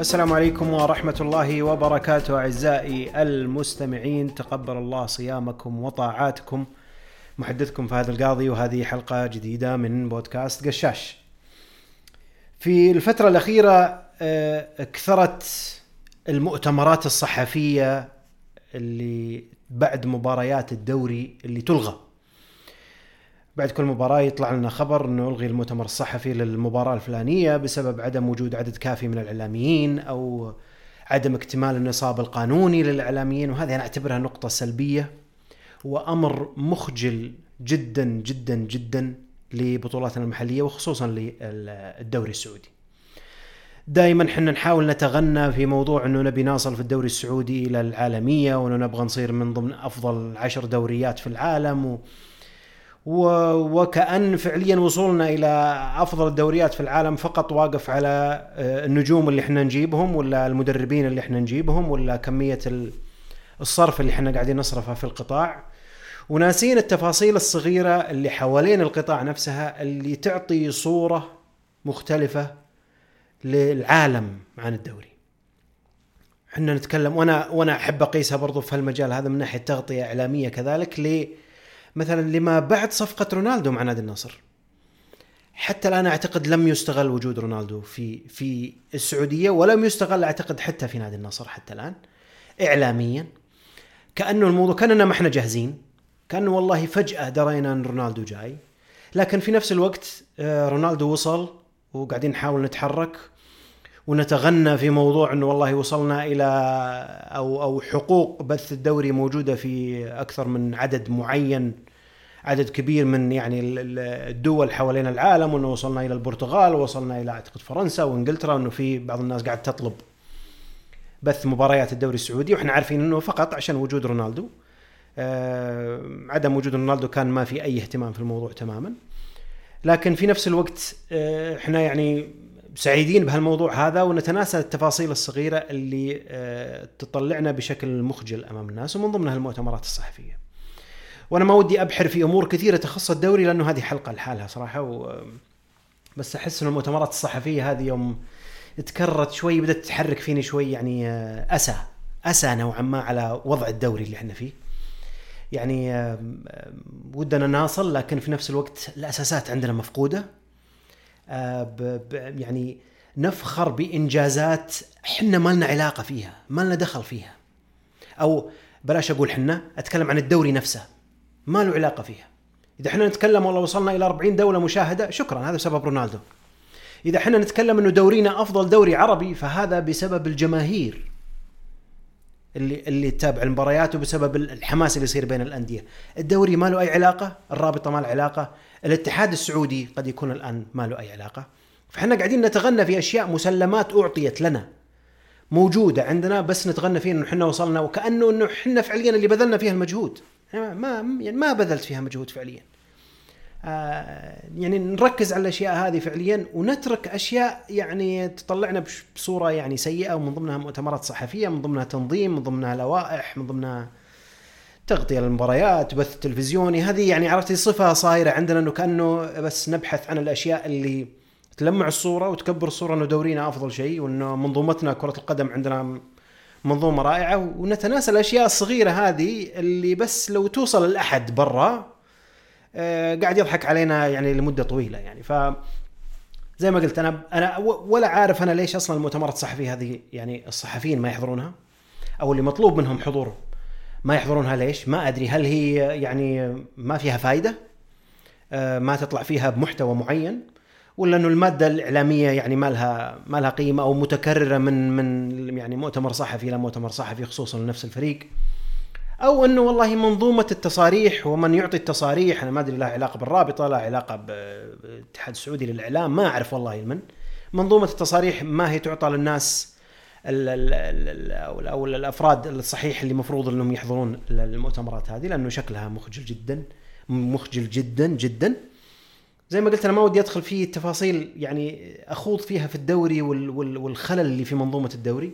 السلام عليكم ورحمة الله وبركاته أعزائي المستمعين تقبل الله صيامكم وطاعاتكم. محدثكم فهد القاضي وهذه حلقة جديدة من بودكاست قشاش. في الفترة الأخيرة آه، كثرت المؤتمرات الصحفية اللي بعد مباريات الدوري اللي تلغى. بعد كل مباراة يطلع لنا خبر إنه ألغي المؤتمر الصحفي للمباراة الفلانية بسبب عدم وجود عدد كافي من الإعلاميين أو عدم اكتمال النصاب القانوني للإعلاميين وهذه أنا أعتبرها نقطة سلبية وأمر مخجل جدا جدا جدا لبطولاتنا المحلية وخصوصا للدوري السعودي. دائما إحنا نحاول نتغنى في موضوع إنه نبي نصل في الدوري السعودي إلى العالمية وإنه نبغى نصير من ضمن أفضل عشر دوريات في العالم و... وكأن فعليا وصولنا إلى أفضل الدوريات في العالم فقط واقف على آه، النجوم اللي إحنا نجيبهم ولا المدربين اللي إحنا نجيبهم ولا كمية الصرف اللي إحنا قاعدين نصرفها في القطاع. وناسين التفاصيل الصغيرة اللي حوالين القطاع نفسها اللي تعطي صورة مختلفة للعالم عن الدوري. إحنا نتكلم وأنا وأنا أحب أقيسها برضو في هالمجال هذا من ناحية تغطية إعلامية كذلك مثلا لما بعد صفقة رونالدو مع نادي النصر. حتى الآن أعتقد لم يستغل وجود رونالدو في في السعودية ولم يستغل أعتقد حتى في نادي النصر حتى الآن اعلاميا. كأنه الموضوع كأننا ما إحنا جاهزين. كأنه والله فجأة درينا إن رونالدو جاي. لكن في نفس الوقت آه، رونالدو وصل وقاعدين نحاول نتحرك ونتغنى في موضوع إنه والله وصلنا إلى أو أو حقوق بث الدوري موجودة في أكثر من عدد معين. عدد كبير من يعني الدول حوالين العالم وإنه وصلنا إلى البرتغال ووصلنا إلى أعتقد فرنسا وإنجلترا وإنه في بعض الناس قاعد تطلب بث مباريات الدوري السعودي. وإحنا عارفين إنه فقط عشان وجود رونالدو. آه عدم وجود رونالدو كان ما في أي اهتمام في الموضوع تماما. لكن في نفس الوقت آه إحنا يعني سعيدين بهالموضوع هذا ونتناسى التفاصيل الصغيرة اللي آه تطلعنا بشكل مخجل أمام الناس ومن ضمنها المؤتمرات الصحفية. وأنا ما ودي أبحر في أمور كثيرة تخص الدوري لأنه هذه حلقة لحالها صراحة و بس أحس ان المؤتمرات الصحفية هذه يوم تكررت شوي بدأت تحرك فيني شوي يعني أسى أسى نوعا ما على وضع الدوري اللي إحنا فيه. يعني ودنا ناصل لكن في نفس الوقت الأساسات عندنا مفقودة. يعني نفخر بإنجازات إحنا ما لنا علاقة فيها، ما لنا دخل فيها. أو بلاش أقول حنا، أتكلم عن الدوري نفسه. ما له علاقة فيها. إذا إحنا نتكلم والله وصلنا إلى 40 دولة مشاهدة شكرا هذا سبب رونالدو. إذا إحنا نتكلم إنه دورينا أفضل دوري عربي فهذا بسبب الجماهير اللي اللي تتابع المباريات وبسبب الحماس اللي يصير بين الأندية. الدوري ما له أي علاقة الرابطة ما له علاقة الاتحاد السعودي قد يكون الآن ما له أي علاقة. فإحنا قاعدين نتغنى في أشياء مسلمات أعطيت لنا موجودة عندنا بس نتغنى فيها إنه إحنا وصلنا وكأنه إنه إحنا فعليا اللي بذلنا فيها المجهود. ما يعني ما بذلت فيها مجهود فعليا. آه يعني نركز على الأشياء هذه فعليا ونترك أشياء يعني تطلعنا بصورة يعني سيئة ومن ضمنها مؤتمرات صحفية من ضمنها تنظيم من ضمنها لوائح من ضمنها تغطية للمباريات بث تلفزيوني. هذه يعني عرفتي صفة صايرة عندنا إنه كأنه بس نبحث عن الأشياء اللي تلمع الصورة وتكبر الصورة إنه دورينا أفضل شيء وإنه منظومتنا كرة القدم عندنا منظومة رائعة ونتناسى الأشياء الصغيرة هذه اللي بس لو توصل لاحد برا آه، قاعد يضحك علينا يعني لمدة طويلة يعني ف زي ما قلت أنا أنا ولا عارف أنا ليش أصلا المؤتمرات الصحفيه هذه يعني الصحفيين ما يحضرونها أو اللي مطلوب منهم حضور ما يحضرونها ليش؟ ما أدري هل هي يعني ما فيها فائده؟ آه، ما تطلع فيها بمحتوى معين ولا إنه المادة الإعلامية يعني ما لها ما لها قيمة أو متكررة من من يعني مؤتمر صحفي إلى مؤتمر صحفي خصوصا لنفس الفريق؟ أو إنه والله منظومة التصاريح ومن يعطي التصاريح أنا ما أدري لها علاقة بالرابطة لها علاقة بالاتحاد السعودي للإعلام ما أعرف والله من منظومة التصاريح ما هي تعطى للناس أو, الأفراد الصحيح اللي المفروض إنهم يحضرون المؤتمرات هذه لأنه شكلها مخجل جدا مخجل جدا جدا. زي ما قلت أنا ما ودي أدخل في تفاصيل يعني أخوض فيها في الدوري والخلل اللي في منظومة الدوري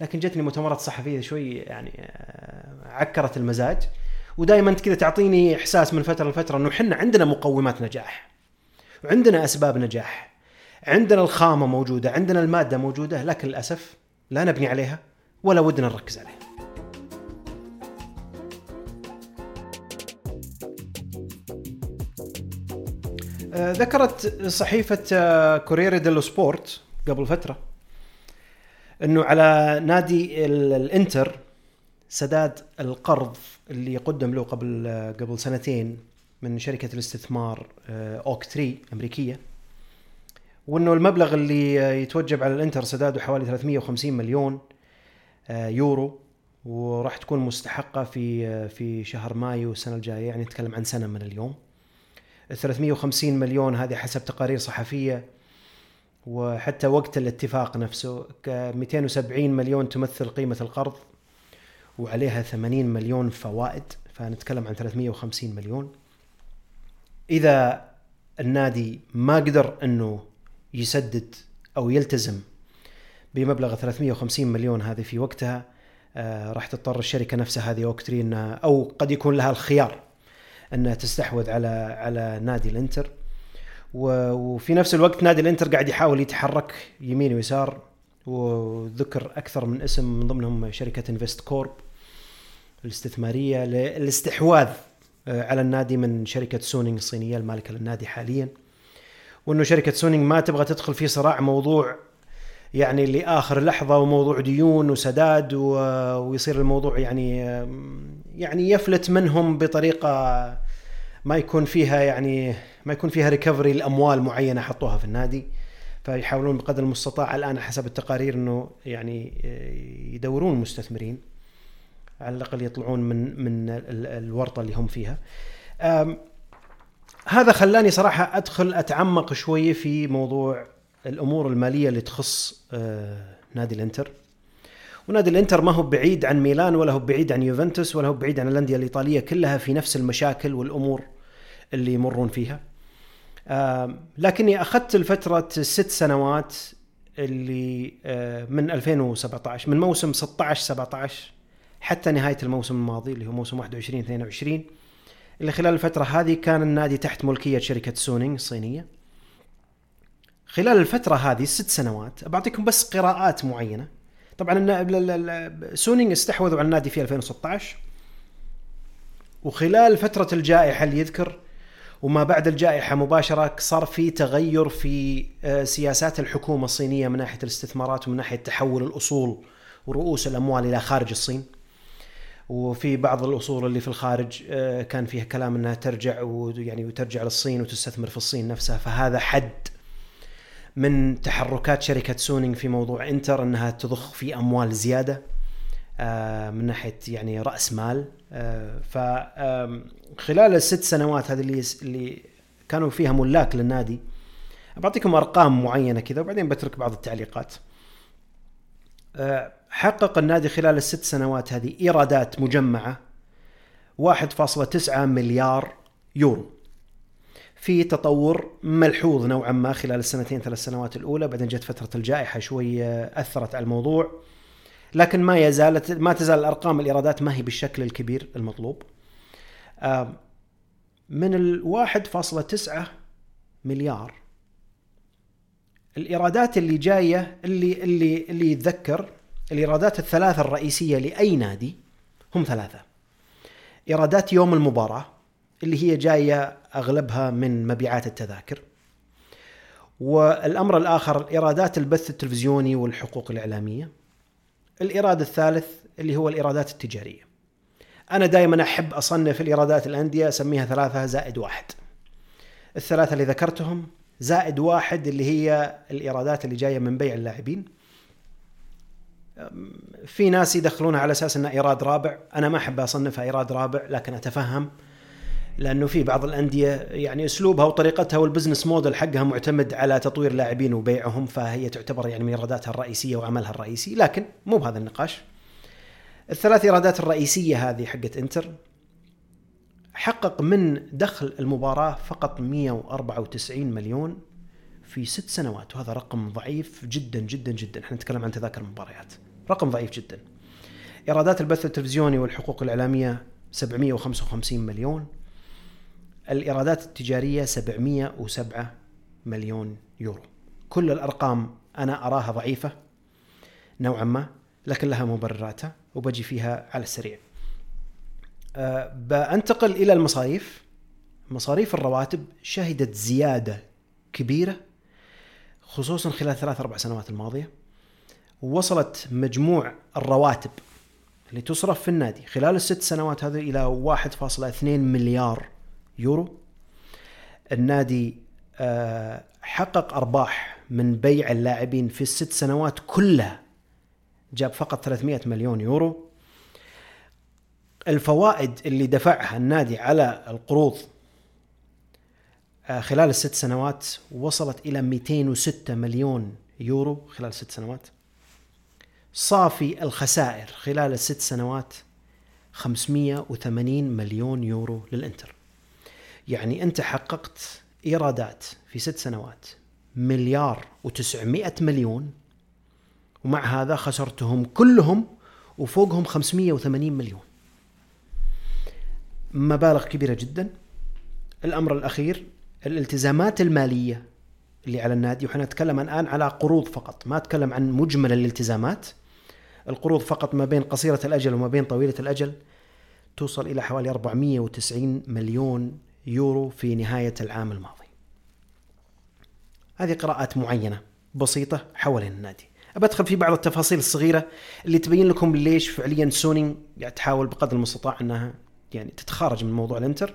لكن جتني مؤتمرات صحفية شوي يعني آه، عكرت المزاج. ودائما كذا تعطيني إحساس من فترة لفترة إنه إحنا عندنا مقومات نجاح وعندنا أسباب نجاح عندنا الخامة موجودة عندنا المادة موجودة لكن للأسف لا نبني عليها ولا ودنا نركز عليها. ذكرت صحيفة آه، كوريري ديلو سبورت قبل فترة إنه على نادي الإنتر سداد القرض اللي قدم له قبل آه، قبل سنتين من شركة الاستثمار أوك تري أمريكية وإنه المبلغ اللي يتوجب على الإنتر سداده حوالي 350 مليون يورو وراح تكون مستحقة في في شهر مايو السنة الجاية يعني نتكلم عن سنة من اليوم. 350 مليون هذه حسب تقارير صحفية. وحتى وقت الاتفاق نفسه 270 مليون تمثل قيمة القرض وعليها 80 مليون فوائد. فنتكلم عن 350 مليون. إذا النادي ما قدر إنه يسدد أو يلتزم بمبلغ 350 مليون هذه في وقتها آه راح تضطر الشركة نفسها هذه اوكتري انها أو قد يكون لها الخيار. أنها تستحوذ على على نادي الإنتر. وفي نفس الوقت نادي الإنتر قاعد يحاول يتحرك يمين ويسار وذكر أكثر من اسم من ضمنهم شركة انفست كورب الاستثمارية للاستحواذ آه، على النادي من شركة سونينج الصينية المالكة للنادي حاليا. وأنه شركة سونينج ما تبغى تدخل في صراع موضوع يعني لآخر لحظة وموضوع ديون وسداد ويصير الموضوع يعني يعني يفلت منهم بطريقة ما يكون فيها يعني ما يكون فيها ريكفري لأموال معينة حطوها في النادي فيحاولون بقدر المستطاع الآن حسب التقارير إنه يعني يدورون مستثمرين على الأقل يطلعون من من الورطة اللي هم فيها. هذا خلاني صراحة أدخل أتعمق شوية في موضوع الأمور المالية اللي تخص آه، نادي الإنتر. ونادي الإنتر ما هو بعيد عن ميلان ولا هو بعيد عن يوفنتوس ولا هو بعيد عن الأندية الإيطالية كلها في نفس المشاكل والأمور اللي يمرون فيها. لكني أخذت الفترة الست سنوات اللي آه، من 2017 من موسم 16 17 حتى نهاية الموسم الماضي اللي هو موسم 21 22 اللي خلال الفترة هذه كان النادي تحت ملكية شركة سونينج الصينيه خلال الفترة هذه الست سنوات بعطيكم بس قراءات معينة. طبعا سونينج استحوذوا على النادي في 2016 وخلال فترة الجائحة اللي يذكر وما بعد الجائحة مباشرة صار في تغير في آه، سياسات الحكومة الصينية من ناحية الاستثمارات ومن ناحية تحول الأصول ورؤوس الأموال إلى خارج الصين. وفي بعض الأصول اللي في الخارج آه، كان فيها كلام أنها ترجع ويعني وترجع للصين وتستثمر في الصين نفسها. فهذا حد من تحركات شركة سونينج في موضوع انتر انها تضخ في اموال زيادة آه، من ناحية يعني رأس مال. آه، فخلال الست سنوات هذه اللي اللي كانوا فيها ملاك للنادي بعطيكم أرقام معينة كذا وبعدين بترك بعض التعليقات. آه، حقق النادي خلال الست سنوات هذه إيرادات مجمعة 1.9 مليار يورو. في تطور ملحوظ نوعا ما خلال السنتين ثلاث سنوات الأولى بعدين جت فترة الجائحة شوي أثرت على الموضوع. لكن ما يزالت ما تزال الأرقام الإيرادات ما هي بالشكل الكبير المطلوب. من ال 1.9 مليار. الإيرادات اللي جاية اللي اللي اللي يتذكر الإيرادات الثلاثة الرئيسية لأي نادي هم ثلاثة. إيرادات يوم المباراة اللي هي جاية أغلبها من مبيعات التذاكر. والأمر الآخر إيرادات البث التلفزيوني والحقوق الإعلامية. الإيراد الثالث اللي هو الإيرادات التجارية. أنا دائما أحب أصنف الإيرادات الأندية أسميها ثلاثة زائد واحد. الثلاثة اللي ذكرتهم زائد واحد اللي هي الإيرادات اللي جاية من بيع اللاعبين. في ناس يدخلونها على أساس إنها إيراد رابع، أنا ما أحب أصنفها إيراد رابع لكن أتفهم لأنه في بعض الأندية يعني أسلوبها وطريقتها وال business model حقها معتمد على تطوير لاعبين وبيعهم فهي تعتبر يعني من إيراداتها الرئيسية وعملها الرئيسي لكن مو بهذا النقاش. الثلاث إيرادات الرئيسية هذه حقت إنتر حقق من دخل المباراة فقط 194 مليون في ست سنوات وهذا رقم ضعيف جدا جدا جدا. إحنا نتكلم عن تذاكر المباريات. رقم ضعيف جدا. إيرادات البث التلفزيوني والحقوق الإعلامية 755 مليون. الإيرادات التجارية 707 مليون يورو كل الأرقام أنا أراها ضعيفة نوعا ما لكن لها مبرراتها وبجي فيها على السريع. أه بنتقل إلى المصاريف. مصاريف الرواتب شهدت زيادة كبيرة خصوصا خلال ثلاث أربع سنوات الماضية. ووصلت مجموع الرواتب اللي تصرف في النادي خلال الست سنوات هذه إلى 1.2 مليار يورو. النادي أه حقق أرباح من بيع اللاعبين في الست سنوات كلها. جاب فقط 300 مليون يورو. الفوائد اللي دفعها النادي على القروض آه، خلال الست سنوات وصلت إلى 206 مليون يورو خلال ست سنوات. صافي الخسائر خلال الست سنوات 580 مليون يورو للإنتر. يعني أنت حققت إيرادات في ست سنوات مليار و900 مليون ومع هذا خسرتهم كلهم وفوقهم 580 مليون. مبالغ كبيرة جدا. الأمر الأخير الالتزامات المالية اللي على النادي وحنا نتكلم الآن على قروض فقط ما أتكلم عن مجمل الالتزامات. القروض فقط ما بين قصيرة الأجل وما بين طويلة الأجل توصل إلى حوالي 490 مليون يورو في نهاية العام الماضي. هذه قراءات معينة بسيطة حول النادي. بدخل في بعض التفاصيل الصغيرة اللي تبين لكم ليش فعليا سوني يعني تحاول بقدر المستطاع أنها يعني تتخارج من موضوع الإنتر.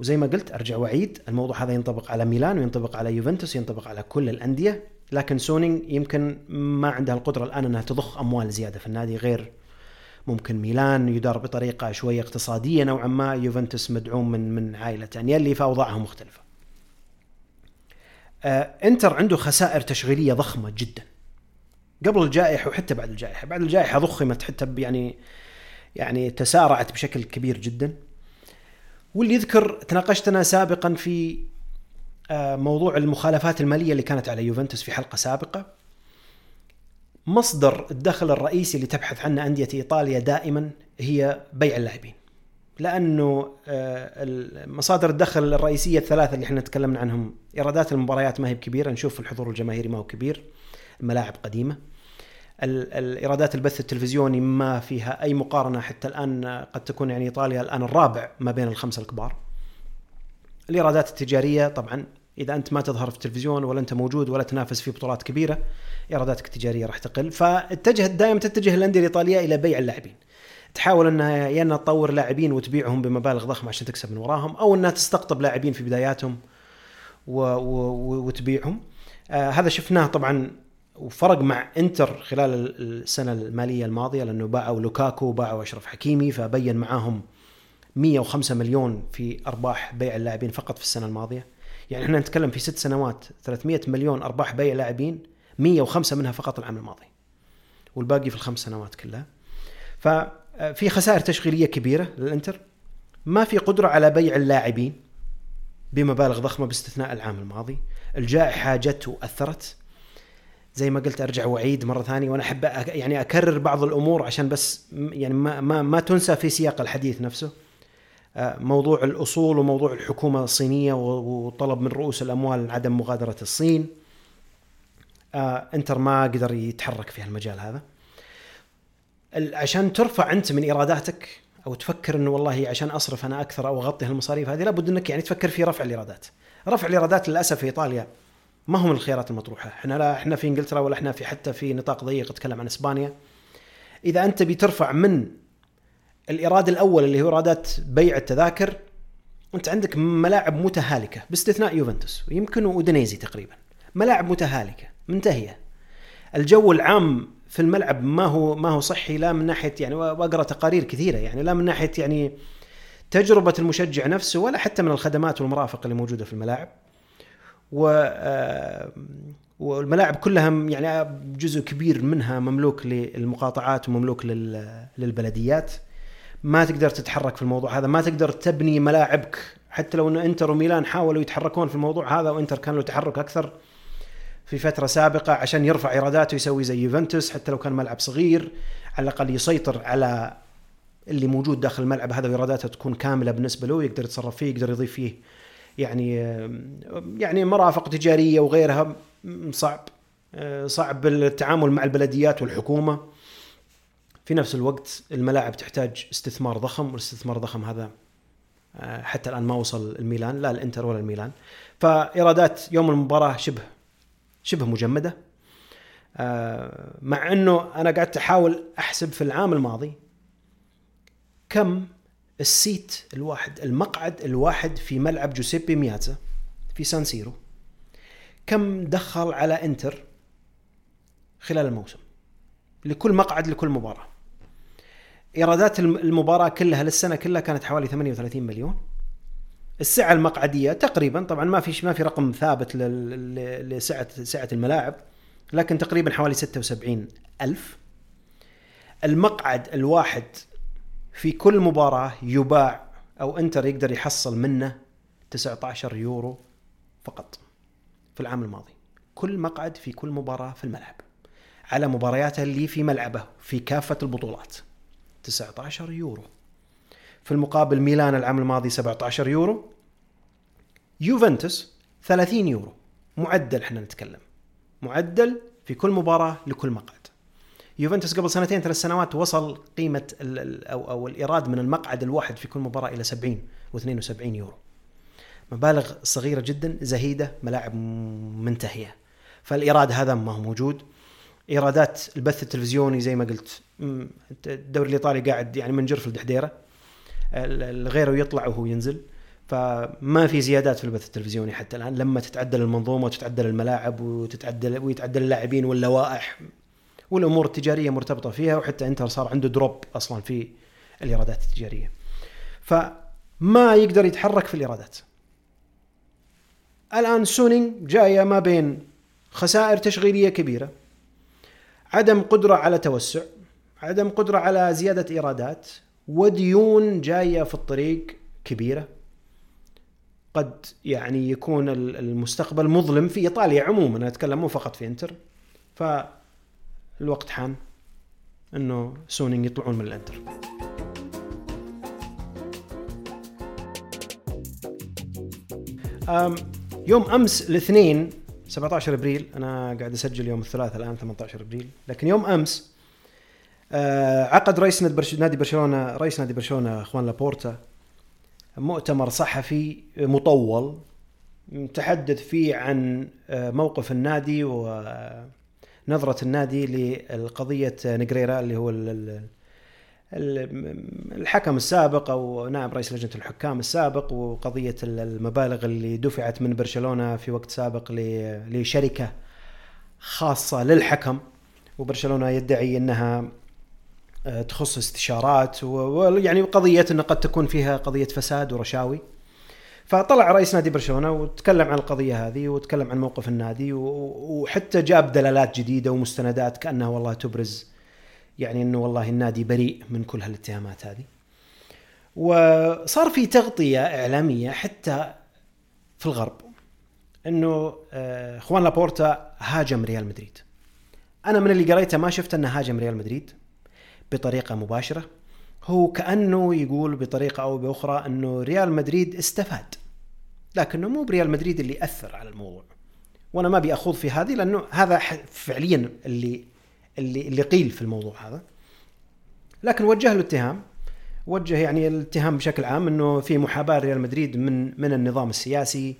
وزي ما قلت أرجع وأعيد الموضوع هذا ينطبق على ميلان وينطبق على يوفنتوس ينطبق على كل الأندية. لكن سوني يمكن ما عندها القدرة الآن أنها تضخ أموال زيادة في النادي غير ممكن ميلان يدار بطريقة شوية اقتصادية نوعا ما يوفنتوس مدعوم من من عائله انيلي فاوضاعها مختلفة. آه إنتر عنده خسائر تشغيلية ضخمة جدا. قبل الجائحة وحتى بعد الجائحة، بعد الجائحة ضخمت حتى يعني يعني تسارعت بشكل كبير جدا. واللي يذكر تناقشت أنا سابقا في آه موضوع المخالفات المالية اللي كانت على يوفنتوس في حلقة سابقة. مصدر الدخل الرئيسي اللي تبحث عنه أندية إيطاليا دائما هي بيع اللاعبين. لأنه آه، مصادر الدخل الرئيسية الثلاثة اللي إحنا تكلمنا عنهم إيرادات المباريات ما هي بكبيرة نشوف الحضور الجماهيري ما هو كبير الملاعب قديمة الإيرادات البث التلفزيوني ما فيها أي مقارنة حتى الآن قد تكون يعني إيطاليا الآن الرابع ما بين الخمسة الكبار الإيرادات التجارية طبعا إذا أنت ما تظهر في التلفزيون ولا أنت موجود ولا تنافس في بطولات كبيرة إيراداتك التجارية راح تقل. فاتجهت دائما تتجه الأندية الإيطالية إلى بيع اللاعبين. تحاول انها يا انها تطور لاعبين وتبيعهم بمبالغ ضخمة عشان تكسب من وراهم أو أنها تستقطب لاعبين في بداياتهم و... و... وتبيعهم. آه هذا شفناه طبعا وفرق مع إنتر خلال السنة المالية الماضية لأنه باعوا لوكاكو وباعوا أشرف حكيمي فبين معاهم 105 مليون في أرباح بيع اللاعبين فقط في السنة الماضية. يعني إحنا نتكلم في ست سنوات 300 مليون أرباح بيع لاعبين 105 منها فقط العام الماضي. والباقي في الخمس سنوات كلها. ف في خسائر تشغيلية كبيرة للإنتر. ما في قدرة على بيع اللاعبين بمبالغ ضخمة باستثناء العام الماضي. الجائحة جت وأثرت. زي ما قلت أرجع وأعيد مرة ثانية وأنا أحب يعني أكرر بعض الأمور عشان بس يعني ما ما, ما تنسى في سياق الحديث نفسه. آه، موضوع الأصول وموضوع الحكومة الصينية وطلب من رؤوس الأموال عدم مغادرة الصين آه، إنتر ما قدر يتحرك في هالمجال هذا عشان ترفع أنت من إيراداتك أو تفكر إنه والله عشان أصرف أنا أكثر أو أغطي هالمصاريف هذه لابد إنك يعني تفكر في رفع الإيرادات. رفع الإيرادات للأسف في إيطاليا ما هو من الخيارات المطروحة، إحنا لا إحنا في إنجلترا ولا إحنا في حتى في نطاق ضيق اتكلم عن إسبانيا. إذا أنت بترفع من الايراد الأول اللي هو ايرادات بيع التذاكر أنت عندك ملاعب متهالكة باستثناء يوفنتوس ويمكن ودنيزي تقريبا. ملاعب متهالكة منتهية. الجو العام في الملعب ما هو ما هو صحي لا من ناحية يعني وأقرأ تقارير كثيرة يعني لا من ناحية يعني تجربة المشجع نفسه ولا حتى من الخدمات والمرافق اللي موجودة في الملاعب. و آه، والملاعب كلها يعني جزء كبير منها مملوك للمقاطعات ومملوك للبلديات ما تقدر تتحرك في الموضوع هذا ما تقدر تبني ملاعبك. حتى لو إن إنتر وميلان حاولوا يتحركون في الموضوع هذا وإنتر كان له تحرك أكثر في فترة سابقة عشان يرفع إيراداته يسوي زي يوفنتوس حتى لو كان ملعب صغير على الأقل يسيطر على اللي موجود داخل الملعب هذا وإيراداته تكون كاملة بالنسبة له يقدر يتصرف فيه يقدر يضيف فيه. يعني يعني مرافق تجارية وغيرها صعب. صعب التعامل مع البلديات والحكومة. في نفس الوقت الملاعب تحتاج استثمار ضخم والاستثمار الضخم هذا حتى الآن ما وصل الميلان لا الإنتر ولا الميلان. فإيرادات يوم المباراة شبه شبه مجمدة. مع إنه أنا قعدت أحاول أحسب في العام الماضي كم ال seat الواحد المقعد الواحد في ملعب جوسيبي مياتزا في سان سيرو كم دخل على إنتر خلال الموسم؟ لكل مقعد لكل مباراة. إيرادات المباراة كلها للسنة كلها كانت حوالي 38 مليون. السعة المقعدية تقريبا طبعا ما في ما في رقم ثابت لسعة سعة الملاعب لكن تقريبا حوالي 76 ألف. المقعد الواحد في كل مباراة يباع أو إنتر يقدر يحصل منه 19 يورو فقط في العام الماضي. كل مقعد في كل مباراة في الملعب على مبارياته اللي في ملعبه في كافة البطولات. 19 يورو. في المقابل ميلان العام الماضي 17 يورو. يوفنتوس 30 يورو. معدل إحنا نتكلم. معدل في كل مباراة لكل مقعد. يوفنتوس قبل سنتين ثلاث سنوات وصل قيمة أو أو الإيراد من المقعد الواحد في كل مباراة إلى 70 و72 يورو. مبالغ صغيرة جدا زهيدة ملاعب منتهية. فالإيراد هذا ما هو موجود. إيرادات البث التلفزيوني زي ما قلت الدوري الإيطالي قاعد يعني منجر في الدحديره غيره يطلع وهو ينزل فما في زيادات في البث التلفزيوني حتى الآن لما تتعدل المنظومة وتتعدل الملاعب وتتعدل ويتعدل اللاعبين واللوائح والأمور التجارية مرتبطة فيها وحتى إنتر صار عنده دروب أصلا في الإيرادات التجارية. فما يقدر يتحرك في الإيرادات. الآن سونينج جاية ما بين خسائر تشغيلية كبيرة عدم قدرة على توسع عدم قدرة على زيادة إيرادات. وديون جاية في الطريق كبيرة. قد يعني يكون المستقبل مظلم في إيطاليا عموما أنا أتكلم مو فقط في إنتر. فالوقت حان إنه سونينج يطلعون من الإنتر. يوم أمس الاثنين 17 أبريل. أنا قاعد أسجل يوم الثلاثاء الآن 18 أبريل. لكن يوم أمس عقد رئيس نادي برشلونه رئيس نادي برشلونة اخوان لابورتا مؤتمر صحفي مطول تحدث فيه عن آه، موقف النادي ونظرة النادي لقضية نجريرا اللي هو الحكم السابق أو نائب رئيس لجنة الحكام السابق وقضية المبالغ اللي دفعت من برشلونة في وقت سابق لشركة خاصة للحكم. وبرشلونة يدعي إنها آه، تخص استشارات ويعني قضية انه قد تكون فيها قضية فساد ورشاوي. فطلع رئيس نادي برشلونة وتكلم عن القضية هذه وتكلم عن موقف النادي وحتى جاب دلالات جديدة ومستندات كأنها والله تبرز يعني إنه والله النادي بريء من كل هالاتهامات هذه. وصار في تغطية إعلامية حتى في الغرب إنه آه، خوان لابورتا هاجم ريال مدريد. أنا من اللي قريته ما شفت أنه هاجم ريال مدريد بطريقة مباشرة. هو كأنه يقول بطريقة أو بأخرى إنه ريال مدريد استفاد لكنه مو بريال مدريد اللي اثر على الموضوع. وأنا ما أبي أخوض في هذه لأنه هذا فعليا اللي اللي اللي قيل في الموضوع هذا. لكن وجه له اتهام. وجه يعني الاتهام بشكل عام إنه في محاباة ريال مدريد من من النظام السياسي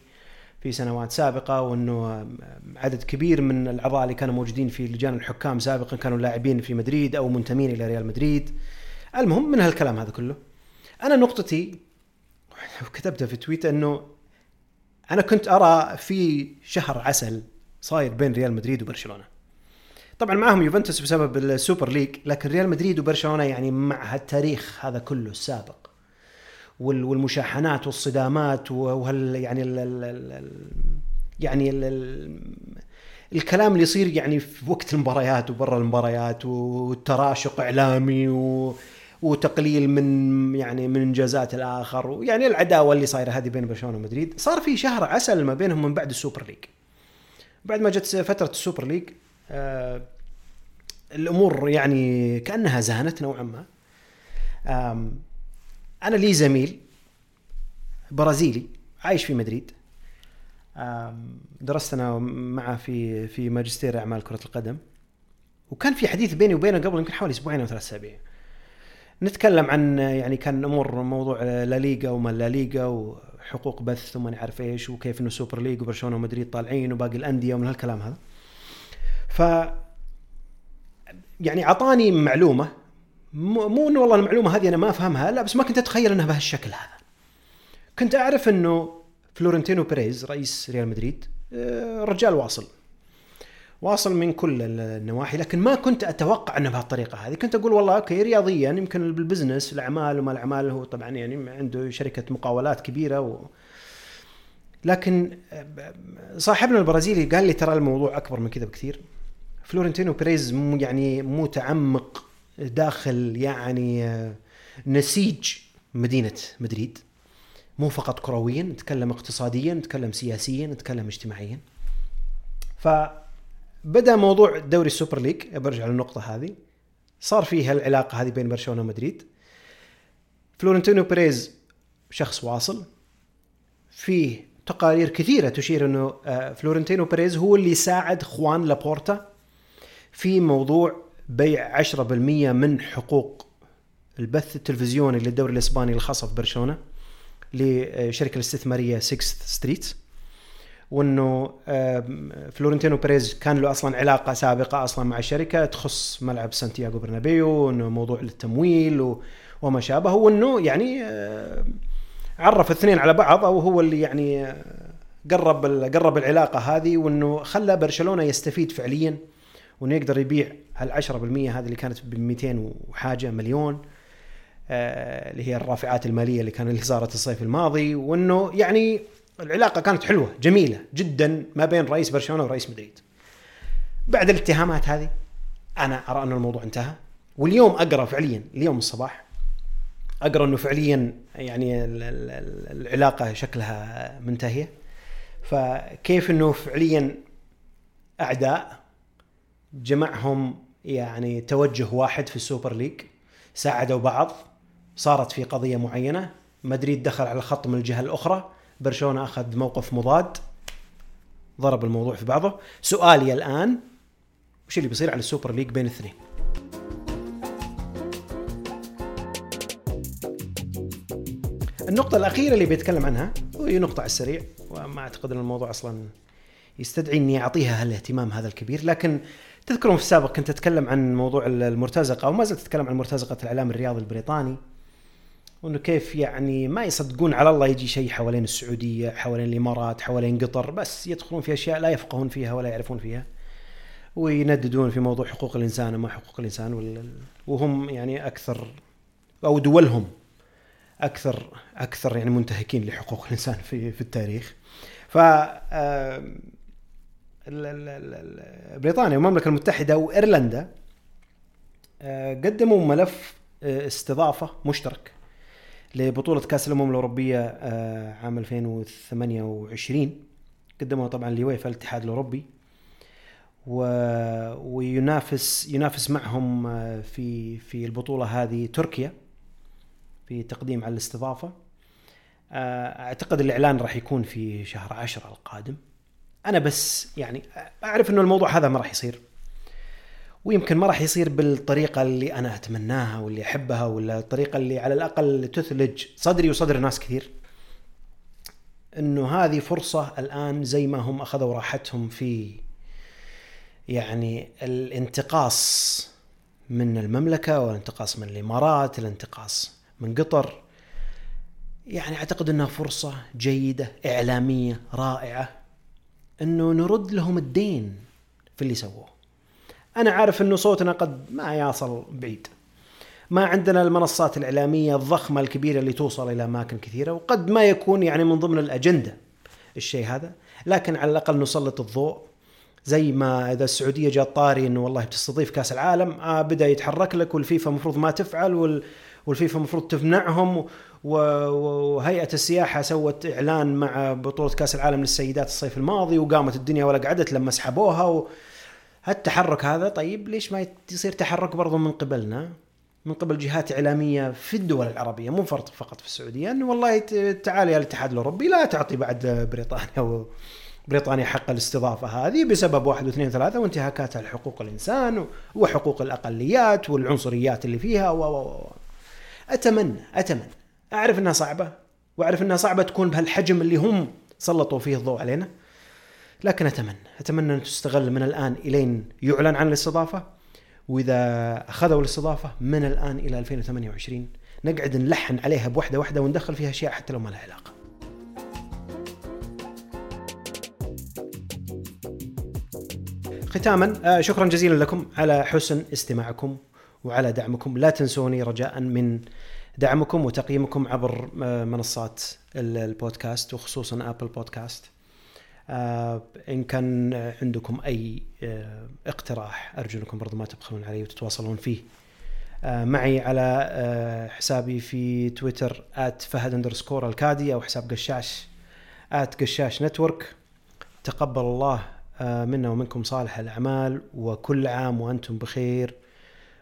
في سنوات سابقة وإنه عدد كبير من الأعضاء اللي كانوا موجودين في لجان الحكام سابقا كانوا لاعبين في مدريد أو منتمين إلى ريال مدريد. المهم من هالكلام هذا كله أنا نقطتي وكتبتها في tweet إنه أنا كنت أرى في شهر عسل صاير بين ريال مدريد وبرشلونة. طبعا معهم يوفنتوس بسبب ال Super League لكن ريال مدريد وبرشلونة يعني مع هالتاريخ هذا كله السابق. والمشاحنات والصدامات وهال يعني ال ال يعني ال ال الكلام اللي يصير يعني في وقت المباريات وبرا المباريات والتراشق إعلامي و وتقليل من يعني من إنجازات الآخر ويعني العداوة اللي صايرة هذه بين برشلونة ومدريد. صار في شهر عسل ما بينهم من بعد ال Super League. بعد ما جت فترة ال Super League الأمور يعني كأنها زانت نوعا ما. أنا لي زميل برازيلي عايش في مدريد. درست أنا معه في في ماجستير أعمال كرة القدم. وكان في حديث بيني وبينه قبل يمكن حوالي أسبوعين أو ثلاث أسابيع. نتكلم عن يعني كان امور موضوع لا ليغا وما لا ليغا وحقوق بث وما نعرف إيش وكيف إنه Super League وبرشلونة ومدريد طالعين وباقي الأندية ومن هالكلام هذا. ف يعني أعطاني معلومة مو إنه والله المعلومة هذه أنا ما أفهمها لا بس ما كنت أتخيل إنها بهالشكل هذا. كنت أعرف إنه فلورنتينو بيريز رئيس ريال مدريد آه، رجال واصل. واصل من كل النواحي لكن ما كنت أتوقع إنه بهالطريقة هذه. كنت أقول والله okay رياضيا يمكن بال business الأعمال وما الأعمال هو طبعا يعني عنده شركة مقاولات كبيرة و... لكن آه، صاحبنا البرازيلي قال لي ترى الموضوع أكبر من كذا بكثير. فلورنتينو بيريز يعني متعمق داخل يعني آه، نسيج مدينة مدريد. مو فقط كرويا نتكلم اقتصاديا نتكلم سياسيا نتكلم اجتماعيا. فبدأ موضوع دوري ال Super League برجع للنقطة هذه. صار فيه العلاقه هذه بين برشلونة ومدريد. فلورنتينو بيريز شخص واصل. فيه تقارير كثيرة تشير إنه آه، فلورنتينو بيريز هو اللي ساعد خوان لابورتا في موضوع بيع 10% من حقوق البث التلفزيوني للدوري الإسباني الخاصة في برشلونة للشركه الاستثمارية 6 Street وإنه فلورنتينو بيريز كان له أصلا علاقة سابقة أصلا مع الشركة تخص ملعب سانتياغو برنابيو انه موضوع التمويل وما شابه وإنه يعني عرف الاثنين على بعض أو هو اللي يعني قرب قرب العلاقة هذه وإنه خلى برشلونة يستفيد فعليا وانه يقدر يبيع هال 10% هذه اللي كانت ب 200 وحاجة مليون آه، اللي هي الرافعات المالية اللي كان اللي صارت الصيف الماضي وإنه يعني العلاقة كانت حلوة جميلة جدا ما بين رئيس برشلونة ورئيس مدريد. بعد الاتهامات هذه أنا أرى أن الموضوع انتهى واليوم أقرأ فعليا اليوم الصباح أقرأ أنه فعليا يعني العلاقة شكلها منتهية فكيف أنه فعليا أعداء جمعهم يعني توجه واحد في ال Super League ساعدوا بعض صارت في قضية معينة مدريد دخل على الخط من الجهة الأخرى برشلونة أخذ موقف مضاد ضرب الموضوع في بعضه. سؤالي الآن وش اللي بيصير على ال Super League بين الاثنين؟ النقطة الأخيرة اللي بيتكلم عنها وهي نقطة على السريع وما أعتقد أن الموضوع أصلا يستدعي إني أعطيها هالاهتمام هذا الكبير لكن تذكرون في السابق كنت أتكلم عن موضوع المرتزقة أو ما زلت أتكلم عن مرتزقة الإعلام الرياضي البريطاني وإنه كيف يعني ما يصدقون على الله يجي شيء حوالين السعودية، حوالين الإمارات، حوالين قطر، بس يدخلون في أشياء لا يفقهون فيها ولا يعرفون فيها. وينددون في موضوع حقوق الإنسان وما حقوق الإنسان وهم يعني أكثر أو دولهم أكثر أكثر يعني منتهكين لحقوق الإنسان في في التاريخ. ف بريطانيا والمملكة المتحدة وإيرلندا آه، قدموا ملف آه، استضافة مشترك لبطولة كأس الأمم الأوروبية آه، عام 2028 قدموها طبعا لويفا الاتحاد الأوروبي و... وينافس ينافس معهم في في البطولة هذه تركيا في تقديم على الاستضافة. أعتقد الإعلان راح يكون في شهر عشرة القادم. أنا بس يعني أعرف إنه الموضوع هذا ما راح يصير. ويمكن ما راح يصير بالطريقة اللي أنا أتمناها واللي أحبها ولا الطريقة اللي على الأقل تثلج صدري وصدر ناس كثير. أنه هذه فرصة الآن زي ما هم أخذوا راحتهم في يعني الانتقاص من المملكة والانتقاص من الإمارات الانتقاص من قطر. يعني أعتقد أنها فرصة جيدة إعلامية رائعة. إنه نرد لهم الدين في اللي سووه. أنا عارف إنه صوتنا قد ما يصل بعيد. ما عندنا المنصات الإعلامية الضخمة الكبيرة اللي توصل إلى أماكن كثيرة وقد ما يكون يعني من ضمن الأجندة الشيء هذا. لكن على الأقل نسلط الضوء. زي ما إذا السعودية جات طاري إنه والله بتستضيف كأس العالم آه بدأ يتحرك لك والفيفا المفروض ما تفعل وال والفيفا المفروض تمنعهم وهيئة السياحة سوت إعلان مع بطولة كأس العالم للسيدات الصيف الماضي وقامت الدنيا ولا قعدت لما سحبوها و... التحرك هذا طيب ليش ما يصير تحرك برضو من قبلنا؟ من قبل جهات إعلامية في الدول العربية مو فرط فقط في السعودية إنه والله تعال يا الاتحاد الأوروبي لا تعطي بعد بريطانيا بريطانيا حق الاستضافة هذه بسبب واحد واثنين ثلاثة وانتهاكاتها لحقوق الإنسان وحقوق الأقليات والعنصريات اللي فيها و و أتمنى أتمنى. أعرف إنها صعبة وأعرف إنها صعبة تكون بهالحجم اللي هم سلطوا فيه الضوء علينا. لكن أتمنى أتمنى أن تستغل من الآن إلين يعلن عن الاستضافة. وإذا أخذوا الاستضافة من الآن إلى 2028 نقعد نلحن عليها بوحدة واحدة وندخل فيها أشياء حتى لو ما لها علاقة. ختاما آه، شكرا جزيلا لكم على حسن استماعكم. وعلى دعمكم. لا تنسوني رجاء من دعمكم وتقييمكم عبر آه، منصات البودكاست وخصوصا ابل بودكاست آه، إن كان عندكم أي اقتراح أرجو أنكم برضو ما تبخلون علي وتتواصلون فيه. معي على حسابي في تويتر @فهد underscore الكادي أو حساب قشاش @قشاش network. تقبل الله آه، منا ومنكم صالح الأعمال وكل عام وأنتم بخير.